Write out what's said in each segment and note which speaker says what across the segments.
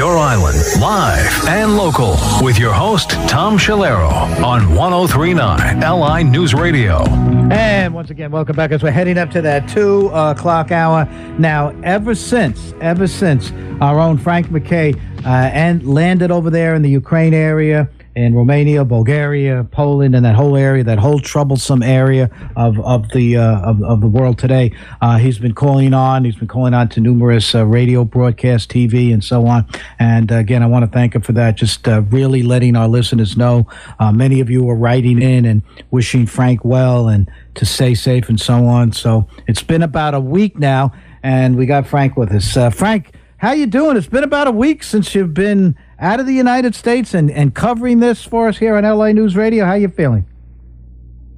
Speaker 1: your island, live and local, with your host, Tom Chalero, on 1039 LI News Radio.
Speaker 2: And once again, welcome back as we're heading up to that two o'clock hour. Now, ever since, ever since our own Frank MacKay uh, and landed over there in the Ukraine area, in Romania, Bulgaria, Poland, and that whole area, that whole troublesome area of of the uh, of, of the world today. Uh, he's been calling on. He's been calling on to numerous uh, radio broadcast, TV, and so on. And uh, again, I want to thank him for that. Just uh, really letting our listeners know. Uh, many of you are writing in and wishing Frank well and to stay safe and so on. So it's been about a week now, and we got Frank with us. Frank, how you doing? It's been about a week since you've been out of the United States and, and covering this for us here on LI News Radio. How you feeling?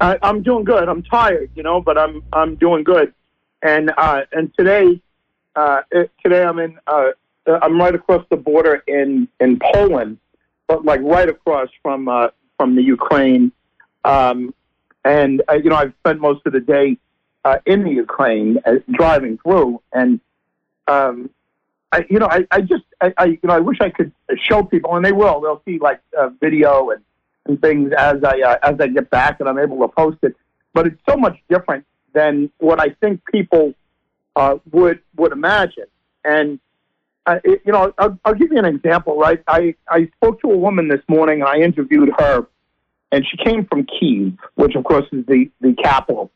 Speaker 3: I, I'm doing good. I'm tired, you know, but I'm I'm doing good. And uh, and today, uh, today I'm in uh, I'm right across the border in in Poland, but like right across from uh, from the Ukraine. Um, and uh, you know, I've spent most of the day uh, in the Ukraine uh, driving through, and um, I, you know, I, I just, I, I, you know, I wish I could show people, and they will. They'll see like uh, video and, and things as I uh, as I get back, and I'm able to post it. But it's so much different than what I think people uh, would would imagine. And uh, it, you know, I'll, I'll give you an example. Right, I I spoke to a woman this morning, and I interviewed her, and she came from Kiev, which of course is the the capital,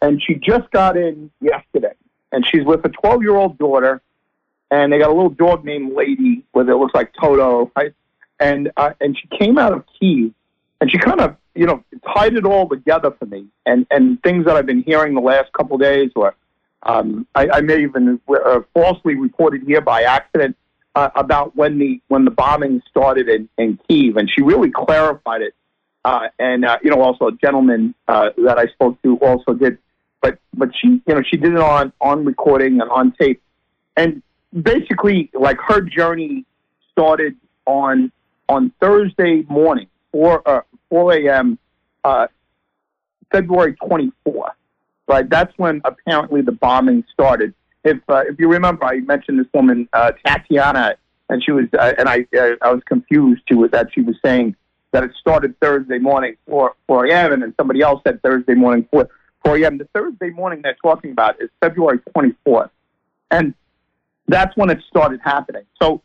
Speaker 3: and she just got in yesterday, and she's with a 12 year old daughter and they got a little dog named Lady, where it looks like Toto, right? And uh, and she came out of Kiev, and she kind of you know tied it all together for me, and and things that I've been hearing the last couple of days, or um, I, I may even uh, falsely reported here by accident uh, about when the when the bombing started in, in Kiev, and she really clarified it. Uh, and uh, you know, also a gentleman uh, that I spoke to also did, but but she you know she did it on on recording and on tape, and basically like her journey started on on Thursday morning, four uh, four a.m. Uh, February twenty fourth. Right, that's when apparently the bombing started. If uh, if you remember, I mentioned this woman uh, Tatiana, and she was uh, and I uh, I was confused to that she was saying that it started Thursday morning four four a.m. and then somebody else said Thursday morning four four a.m. The Thursday morning they're talking about is February twenty fourth, and that's when it started happening. So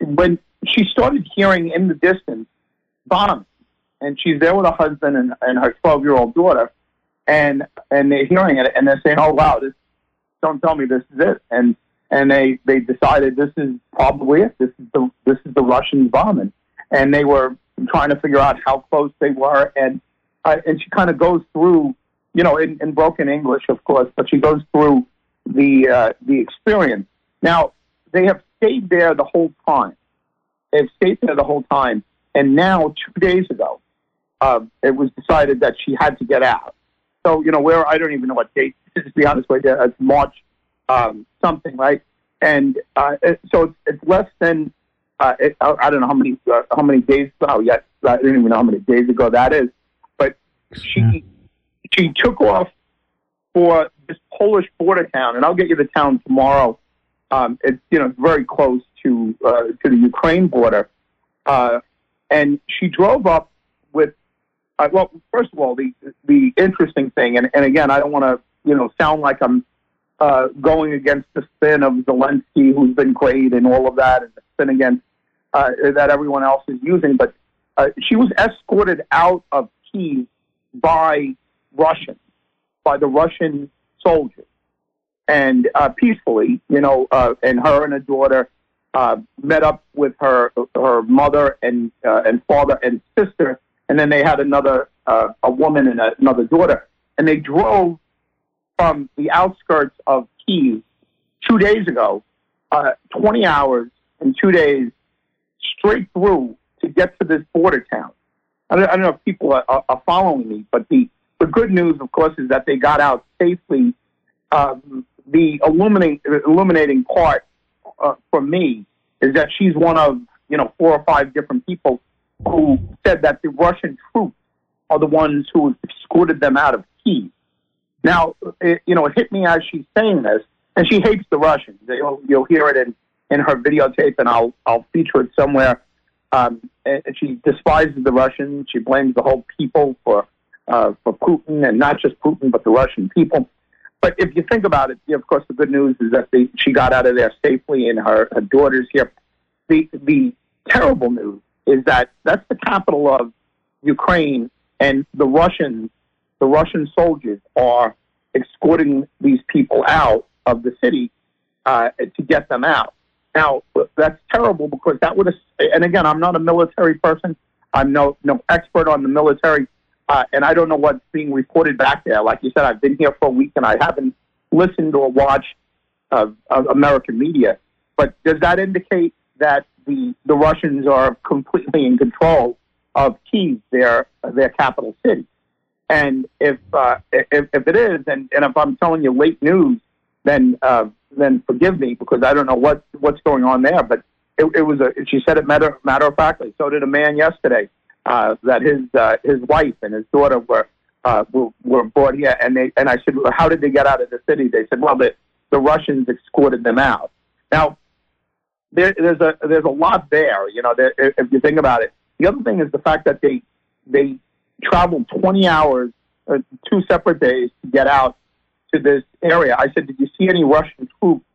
Speaker 3: when she started hearing in the distance bombs, and she's there with her husband and, and her 12 year old daughter, and and they're hearing it and they're saying, "Oh wow, this don't tell me this is it," and and they they decided this is probably it. This is the this is the Russians bombing, and they were trying to figure out how close they were, and uh, and she kind of goes through, you know, in, in broken English, of course, but she goes through the uh, the experience now, they have stayed there the whole time. They've stayed there the whole time. And now, two days ago, uh, it was decided that she had to get out. So, you know, where I don't even know what date, to be honest with you, it's March um, something, right? And uh, it, so it's, it's less than, uh, it, I don't know how many uh, how many days, oh, yes, I don't even know how many days ago that is. But she, she took off for this Polish border town, and I'll get you the town tomorrow um, it's you know very close to uh, to the Ukraine border, uh, and she drove up with. Uh, well, first of all, the the interesting thing, and, and again, I don't want to you know sound like I'm uh, going against the spin of Zelensky, who's been great, and all of that, and the spin against uh, that everyone else is using, but uh, she was escorted out of Kiev by Russians, by the Russian soldiers and uh, peacefully, you know, uh, and her and her daughter uh, met up with her her mother and uh, and father and sister, and then they had another uh, a woman and a, another daughter, and they drove from the outskirts of Kiev two days ago, uh, twenty hours and two days straight through to get to this border town. I don't, I don't know if people are, are following me, but the the good news, of course, is that they got out safely um, the illuminating illuminating part uh, for me is that she's one of you know four or five different people who said that the Russian troops are the ones who escorted them out of Kiev. Now, it, you know, it hit me as she's saying this, and she hates the Russians. You'll, you'll hear it in in her videotape, and I'll I'll feature it somewhere. Um, she despises the Russians. She blames the whole people for uh, for Putin, and not just Putin, but the Russian people. But if you think about it, of course, the good news is that they, she got out of there safely, and her, her daughter's here. The the terrible news is that that's the capital of Ukraine, and the Russians, the Russian soldiers, are escorting these people out of the city uh, to get them out. Now that's terrible because that would. And again, I'm not a military person. I'm no no expert on the military, uh, and I don't know what's being reported back there. Like you said, I've been here for a week and I haven't listened or watched uh, American media. But does that indicate that the the Russians are completely in control of Kiev, their their capital city? And if uh, if, if it is, and, and if I'm telling you late news, then uh, then forgive me because I don't know what what's going on there. But it, it was a she said it matter matter of factly. So did a man yesterday uh, that his uh, his wife and his daughter were, uh, were were brought here, and they and I said, well, how did they get out of the city? They said, well, the the Russians escorted them out. Now there, there's a there's a lot there. You know, there, if you think about it. The other thing is the fact that they they traveled 20 hours, uh, two separate days to get out to this area. I said, "Did you see any Russian troops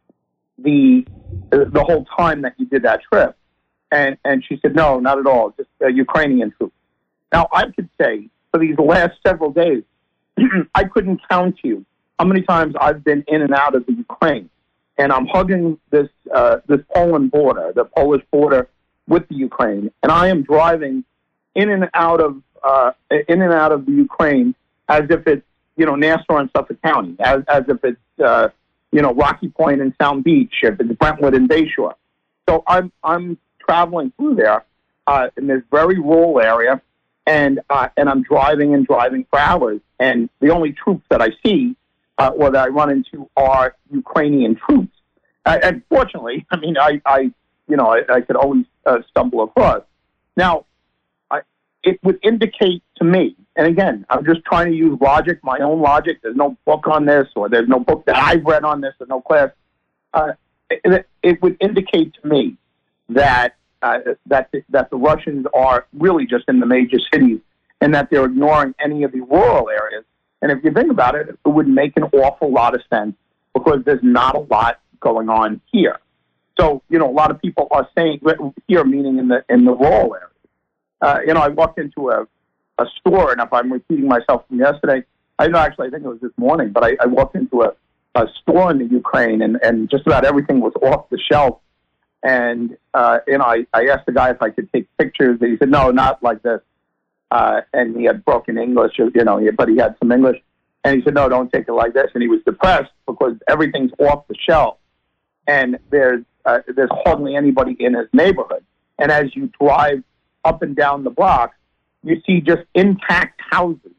Speaker 3: the the whole time that you did that trip?" And and she said, "No, not at all. Just uh, Ukrainian troops." Now I could say for these last several days, I couldn't count you how many times I've been in and out of the Ukraine, and I'm hugging this uh, this Poland border, the Polish border with the Ukraine, and I am driving in and out of uh, in and out of the Ukraine as if it's you know, Nassau and Suffolk County, as, as if it's, uh, you know, Rocky Point and Sound Beach, if it's Brentwood and Bayshore. So I'm, I'm traveling through there uh, in this very rural area, and, uh, and I'm driving and driving for hours. And the only troops that I see uh, or that I run into are Ukrainian troops. Uh, and fortunately, I mean, I, I you know, I, I could always uh, stumble across. Now, I, it would indicate to me and again, I'm just trying to use logic, my own logic. There's no book on this, or there's no book that I've read on this, or no class. Uh, it, it, would indicate to me that uh, that that the Russians are really just in the major cities, and that they're ignoring any of the rural areas. And if you think about it, it would make an awful lot of sense because there's not a lot going on here. So you know, a lot of people are saying here, meaning in the in the rural areas. Uh, you know, I walked into a a store, and if I'm repeating myself from yesterday, I know actually I think it was this morning, but I, I walked into a, a store in the Ukraine, and, and just about everything was off the shelf. And uh, you know, I, I asked the guy if I could take pictures. And he said, "No, not like this." Uh, and he had broken English, you know, but he had some English. And he said, "No, don't take it like this." And he was depressed because everything's off the shelf, and there's uh, there's hardly anybody in his neighborhood. And as you drive up and down the block, you see just intact houses,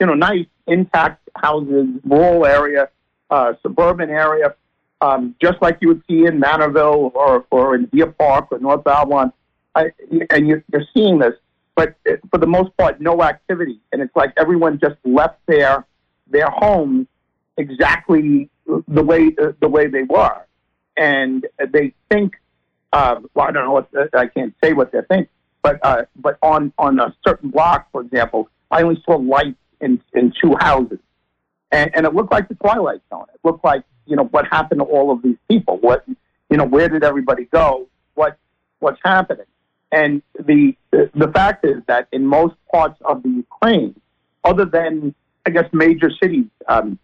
Speaker 3: you know, nice intact houses, rural area, uh, suburban area, um, just like you would see in Manorville or, or in Deer Park or North Babylon. I, and you're, you're seeing this, but for the most part, no activity. And it's like everyone just left their, their homes exactly the way, uh, the way they were. And they think, uh, well, I don't know what, I can't say what they think, but uh, but on on a certain block, for example, I only saw lights in in two houses, and and it looked like the Twilight Zone. It looked like you know what happened to all of these people. What you know, where did everybody go? What what's happening? And the the fact is that in most parts of the Ukraine, other than I guess major cities, um,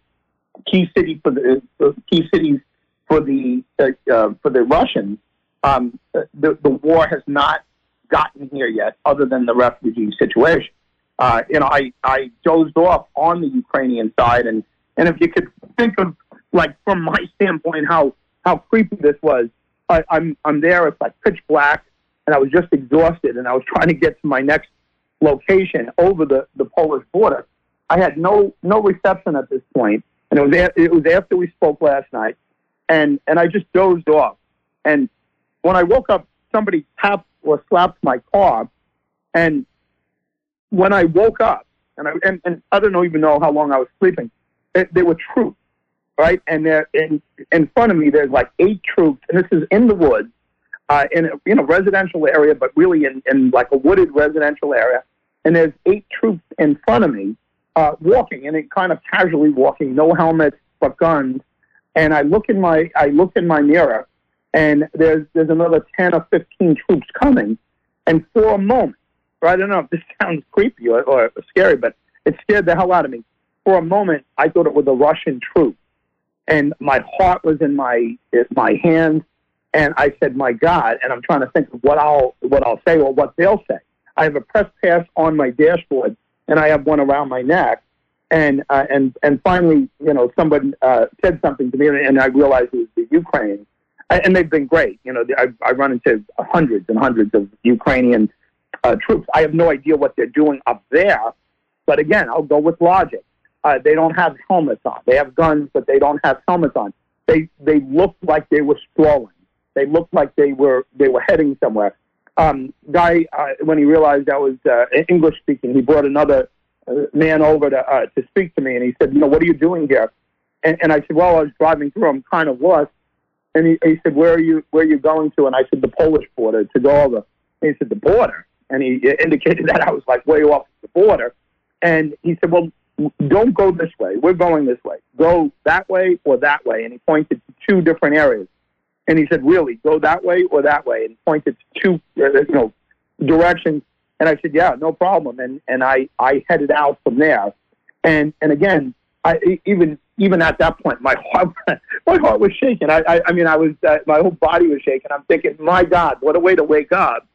Speaker 3: key city for the uh, key cities for the uh, uh, for the Russians, um, the the war has not gotten here yet, other than the refugee situation. Uh, you know, I, I dozed off on the Ukrainian side, and, and if you could think of, like, from my standpoint, how, how creepy this was, I, I'm, I'm there, it's like pitch black, and I was just exhausted, and I was trying to get to my next location over the, the Polish border. I had no, no reception at this point, and it was, a, it was after we spoke last night, and, and I just dozed off. And when I woke up, somebody tapped or slapped my car. And when I woke up, and I, and, and I don't even know how long I was sleeping, it, they were troops. right? And there in in front of me, there's like eight troops, and this is in the woods, uh, in a you know residential area, but really in in like a wooded residential area. And there's eight troops in front of me, uh, walking, and it kind of casually walking, no helmets but guns. And I look in my I look in my mirror, and there's there's another ten or fifteen troops coming. And for a moment, or I don't know if this sounds creepy or, or scary, but it scared the hell out of me. For a moment, I thought it was a Russian troop, and my heart was in my my hands, and I said, "My God!" And I'm trying to think of what I'll what I'll say or what they'll say. I have a press pass on my dashboard, and I have one around my neck, and uh, and and finally, you know, somebody uh, said something to me, and I realized it was the Ukraine, and they've been great. You know, I, I run into hundreds and hundreds of Ukrainian uh, troops. I have no idea what they're doing up there, but again, I'll go with logic. Uh, they don't have helmets on. They have guns, but they don't have helmets on. They they looked like they were strolling. They looked like they were they were heading somewhere. Um, guy, uh, when he realized I was uh, English speaking, he brought another uh, man over to uh, to speak to me, and he said, "You know, what are you doing here?" And, and I said, "Well, I was driving through. I'm kind of lost." And he, he said, "Where are you? Where are you going to?" And I said, "The Polish border to go over." And he said, "The border." And he indicated that I was like way off the border. And he said, "Well, don't go this way. We're going this way. Go that way or that way." And he pointed to two different areas. And he said, "Really, go that way or that way?" And pointed to two, uh, you know, directions. And I said, "Yeah, no problem." And and I I headed out from there. And and again, I even even at that point, my heart my heart was shaking. I I, I mean, I was uh, my whole body was shaking. I'm thinking, my God, what a way to wake up!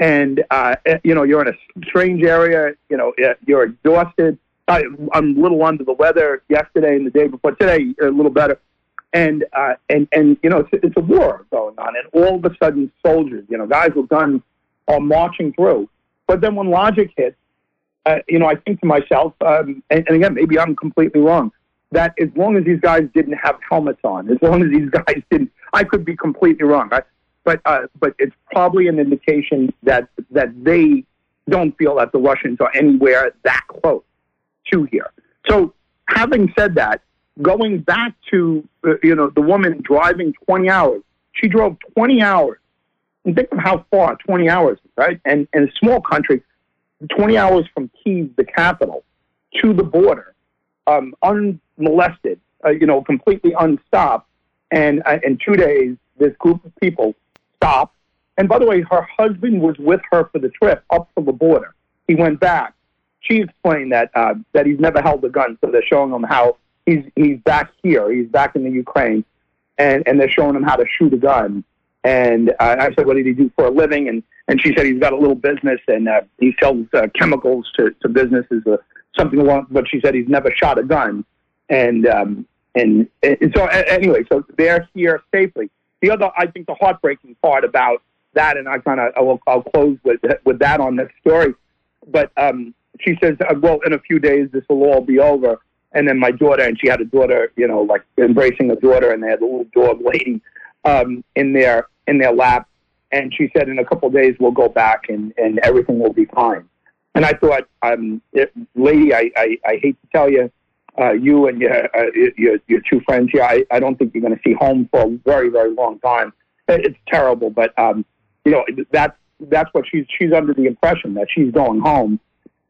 Speaker 3: And uh, you know, you're in a strange area. You know, you're exhausted. I, I'm a little under the weather yesterday and the day before. Today, a little better and uh, and and you know it's, it's a war going on, and all of a sudden soldiers, you know, guys with guns are marching through. But then when logic hits, uh, you know, I think to myself, um, and, and again, maybe I'm completely wrong, that as long as these guys didn't have helmets on, as long as these guys didn't, I could be completely wrong. I, but uh, but it's probably an indication that that they don't feel that the Russians are anywhere that close to here. So having said that, going back to uh, you know the woman driving 20 hours. She drove 20 hours. And think of how far 20 hours, right? And in a small country, 20 hours from Kiev, the capital, to the border, um, unmolested, uh, you know, completely unstopped. And uh, in two days, this group of people stopped. And by the way, her husband was with her for the trip up to the border. He went back. She explained that uh, that he's never held a gun, so they're showing him how he's he's back here. He's back in the Ukraine, and and they're showing him how to shoot a gun. And uh, I said, "What did he do for a living?" And and she said he's got a little business and uh, he sells uh, chemicals to to businesses, uh, something along. But she said he's never shot a gun. And um, and, and so anyway, so they're here safely. The other, I think, the heartbreaking part about that, and I kind of I'll, I'll close with with that on this story. But um, she says, uh, well, in a few days this will all be over and then my daughter, and she had a daughter, you know, like embracing a daughter, and they had a little dog lady um, in their in their lap, and she said, in a couple of days we'll go back and and everything will be fine. And I thought, um, it, lady, I, I I hate to tell you, uh, you and your, uh, your your two friends here, I I don't think you're going to see home for a very very long time. It's terrible, but um, you know that's that's what she's she's under the impression that she's going home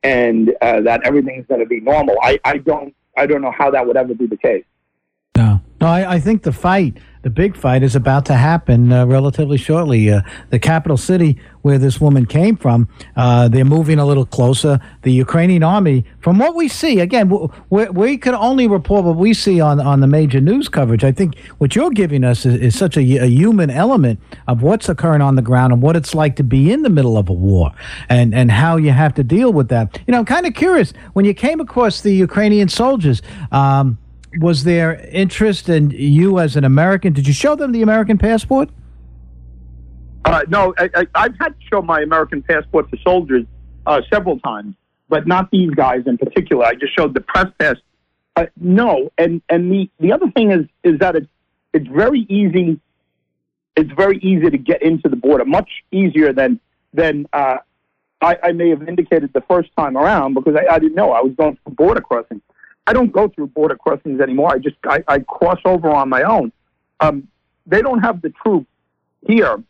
Speaker 3: and uh, that everything's going to be normal. I I don't I don't know how that would ever be the case.
Speaker 2: No, no, I, I think the fight, the big fight, is about to happen uh, relatively shortly. Uh, the capital city where this woman came from, uh, they're moving a little closer. The Ukrainian army, from what we see, again, we, we could only report what we see on, on the major news coverage. I think what you're giving us is, is such a, a, human element of what's occurring on the ground and what it's like to be in the middle of a war and, and how you have to deal with that. You know, I'm kind of curious when you came across the Ukrainian soldiers. Um, was there interest in you as an American? Did you show them the American passport?
Speaker 3: Uh, no, I, have had to show my American passport to soldiers uh, several times, but not these guys in particular. I just showed the press pass. Uh, no, and and the the other thing is is that it's it's very easy. It's very easy to get into the border, much easier than than uh, I, I may have indicated the first time around because I, I didn't know I was going for border crossing. I don't go through border crossings anymore. I just I, I cross over on my own. Um, they don't have the troops here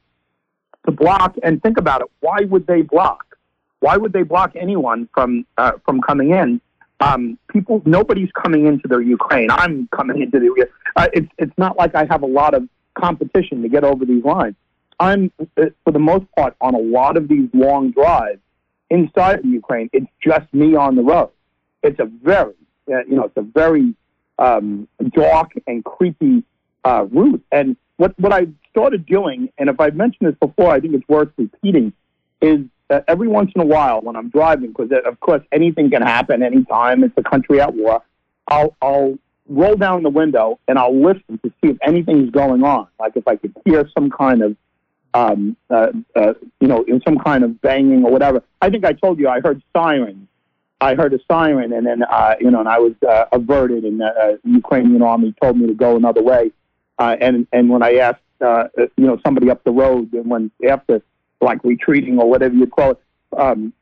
Speaker 3: to block. And think about it. Why would they block? Why would they block anyone from uh, from coming in? Um, people, nobody's coming into their Ukraine. I'm coming into the. Uh, it's it's not like I have a lot of competition to get over these lines. I'm, uh, for the most part, on a lot of these long drives inside of Ukraine. It's just me on the road. It's a very, uh, you know, it's a very um, dark and creepy uh, route. And what what I started doing, and if I've mentioned this before, I think it's worth repeating, is that every once in a while when I'm driving, because uh, of course anything can happen anytime. It's a country at war. I'll I'll roll down the window and I'll listen to see if anything's going on, like if I could hear some kind of um, uh, uh, you know, in some kind of banging or whatever. I think I told you I heard sirens. I heard a siren, and then uh, you know, and I was uh, averted, and the uh, Ukrainian army told me to go another way. Uh, and and when I asked, uh, you know, somebody up the road, and when after like retreating or whatever you call it, um,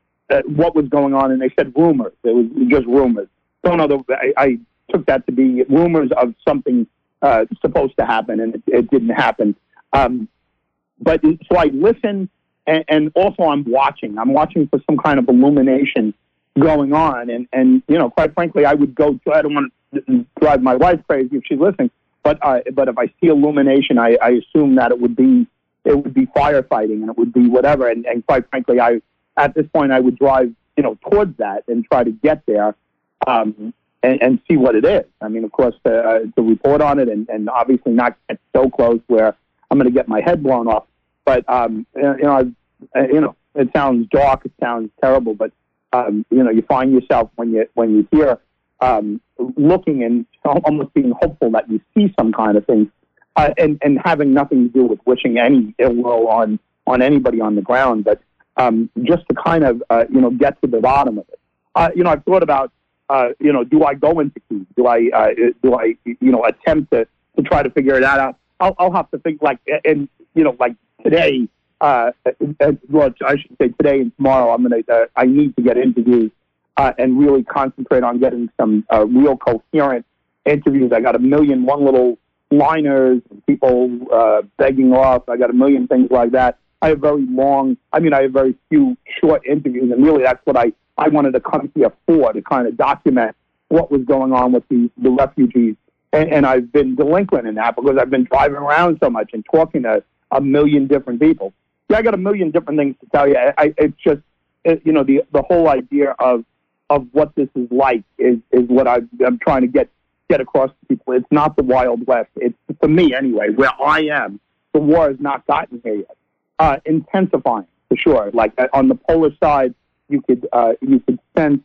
Speaker 3: what was going on, and they said rumors. It was just rumors. Don't know. The, I, I took that to be rumors of something uh, supposed to happen, and it, it didn't happen. Um, but so I listen, and, and also I'm watching. I'm watching for some kind of illumination going on, and and you know, quite frankly, I would go. I don't want to drive my wife crazy if she's listening, but uh, but if I see illumination, I, I assume that it would be it would be firefighting and it would be whatever. And, and quite frankly, I at this point I would drive you know towards that and try to get there. Um, and, and see what it is. I mean, of course, to, uh, to report on it and, and obviously not get so close where I'm going to get my head blown off. But um, you know, I, you know, it sounds dark, it sounds terrible, but um, you know, you find yourself when you when you hear um, looking and almost being hopeful that you see some kind of thing, uh, and and having nothing to do with wishing any ill will on on anybody on the ground, but um, just to kind of uh, you know get to the bottom of it. Uh, you know, I've thought about uh, you know, do I go into Kiev? Do I uh, do I you know attempt to to try to figure it out? I'll, I'll have to think like, and you know, like today, uh, well, I should say today and tomorrow, I'm gonna, uh, I need to get interviews uh, and really concentrate on getting some uh, real coherent interviews. I got a million one little liners, people uh, begging off. I got a million things like that. I have very long. I mean, I have very few short interviews, and really, that's what I I wanted to come here for to kind of document what was going on with the the refugees and, and I've been delinquent in that because I've been driving around so much and talking to a million different people. Yeah, I got a million different things to tell you. I, it's just, it, you know, the the whole idea of of what this is like is is what I, I'm trying to get get across to people. It's not the Wild West. It's for me anyway. Where I am, the war has not gotten here yet. Uh, intensifying for sure. Like uh, on the Polish side, you could uh, you could sense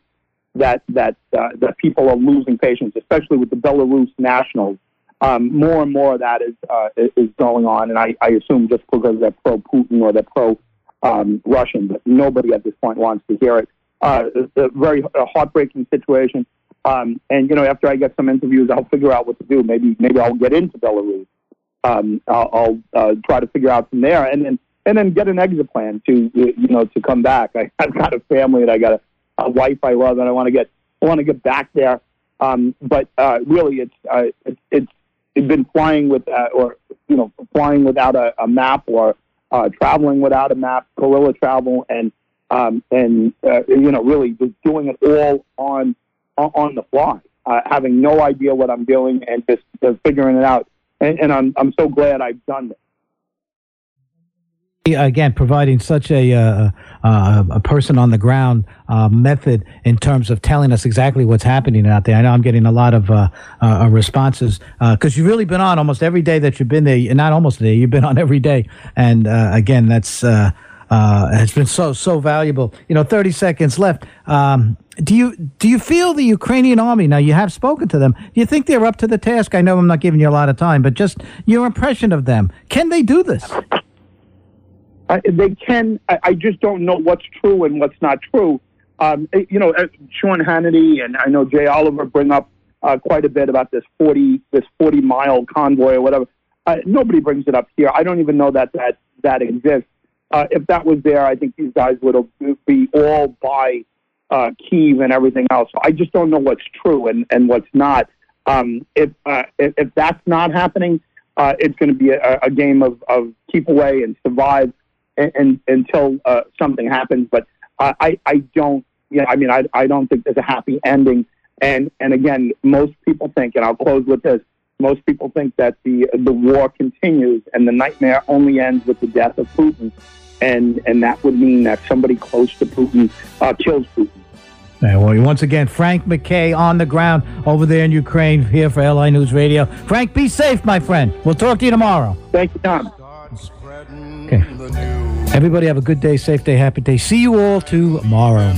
Speaker 3: that that uh, that people are losing patience, especially with the Belarus nationals. Um, more and more of that is uh, is going on, and I, I assume just because they're pro Putin or they're pro um, Russian, but nobody at this point wants to hear it. Uh, it's a very a heartbreaking situation. Um, and you know, after I get some interviews, I'll figure out what to do. Maybe maybe I'll get into Belarus. Um, I'll, I'll uh, try to figure out from there, and then and then get an exit plan to you know to come back. I, I've got a family that I got to a wife I love, and I want to get I want to get back there. Um, but uh, really, it's uh, it's it's been flying with uh, or you know flying without a, a map or uh, traveling without a map, guerrilla travel, and um, and uh, you know really just doing it all on on the fly, uh, having no idea what I'm doing and just uh, figuring it out. And, and I'm I'm so glad I've done this
Speaker 2: again providing such a uh, uh, a person on the ground uh, method in terms of telling us exactly what's happening out there. I know I'm getting a lot of uh, uh, responses because uh, you've really been on almost every day that you've been there. Not almost day, you've been on every day, and again, that's has been so so valuable. You know, 30 seconds left. Um, do you do you feel the Ukrainian army now? You have spoken to them. Do you think they're up to the task? I know I'm not giving you a lot of time, but just your impression of them. Can they do this?
Speaker 3: Uh, they can. I, I just don't know what's true and what's not true. Um, eh, you know, uh, Sean Hannity and I know Jay Oliver bring up uh, quite a bit about this forty this forty mile convoy or whatever. Uh, nobody brings it up here. I don't even know that that that exists. Uh, if that was there, I think these guys would be all by uh, Kiev and everything else. I just don't know what's true and, and what's not. Um, if, uh, if if that's not happening, uh, it's going to be a, a game of, of keep away and survive and, and until uh, something happens. But I I don't you know I mean I I don't think there's a happy ending. And and again, most people think, and I'll close with this: most people think that the the war continues and the nightmare only ends with the death of Putin, and and that would mean that somebody close to Putin uh, kills Putin.
Speaker 2: Yeah, well, once again, Frank MacKay on the ground over there in Ukraine, here for LI News Radio. Frank, be safe, my friend. We'll talk to you tomorrow.
Speaker 3: Thank you, Tom.
Speaker 2: Okay. Everybody have a good day, safe day, happy day. See you all tomorrow.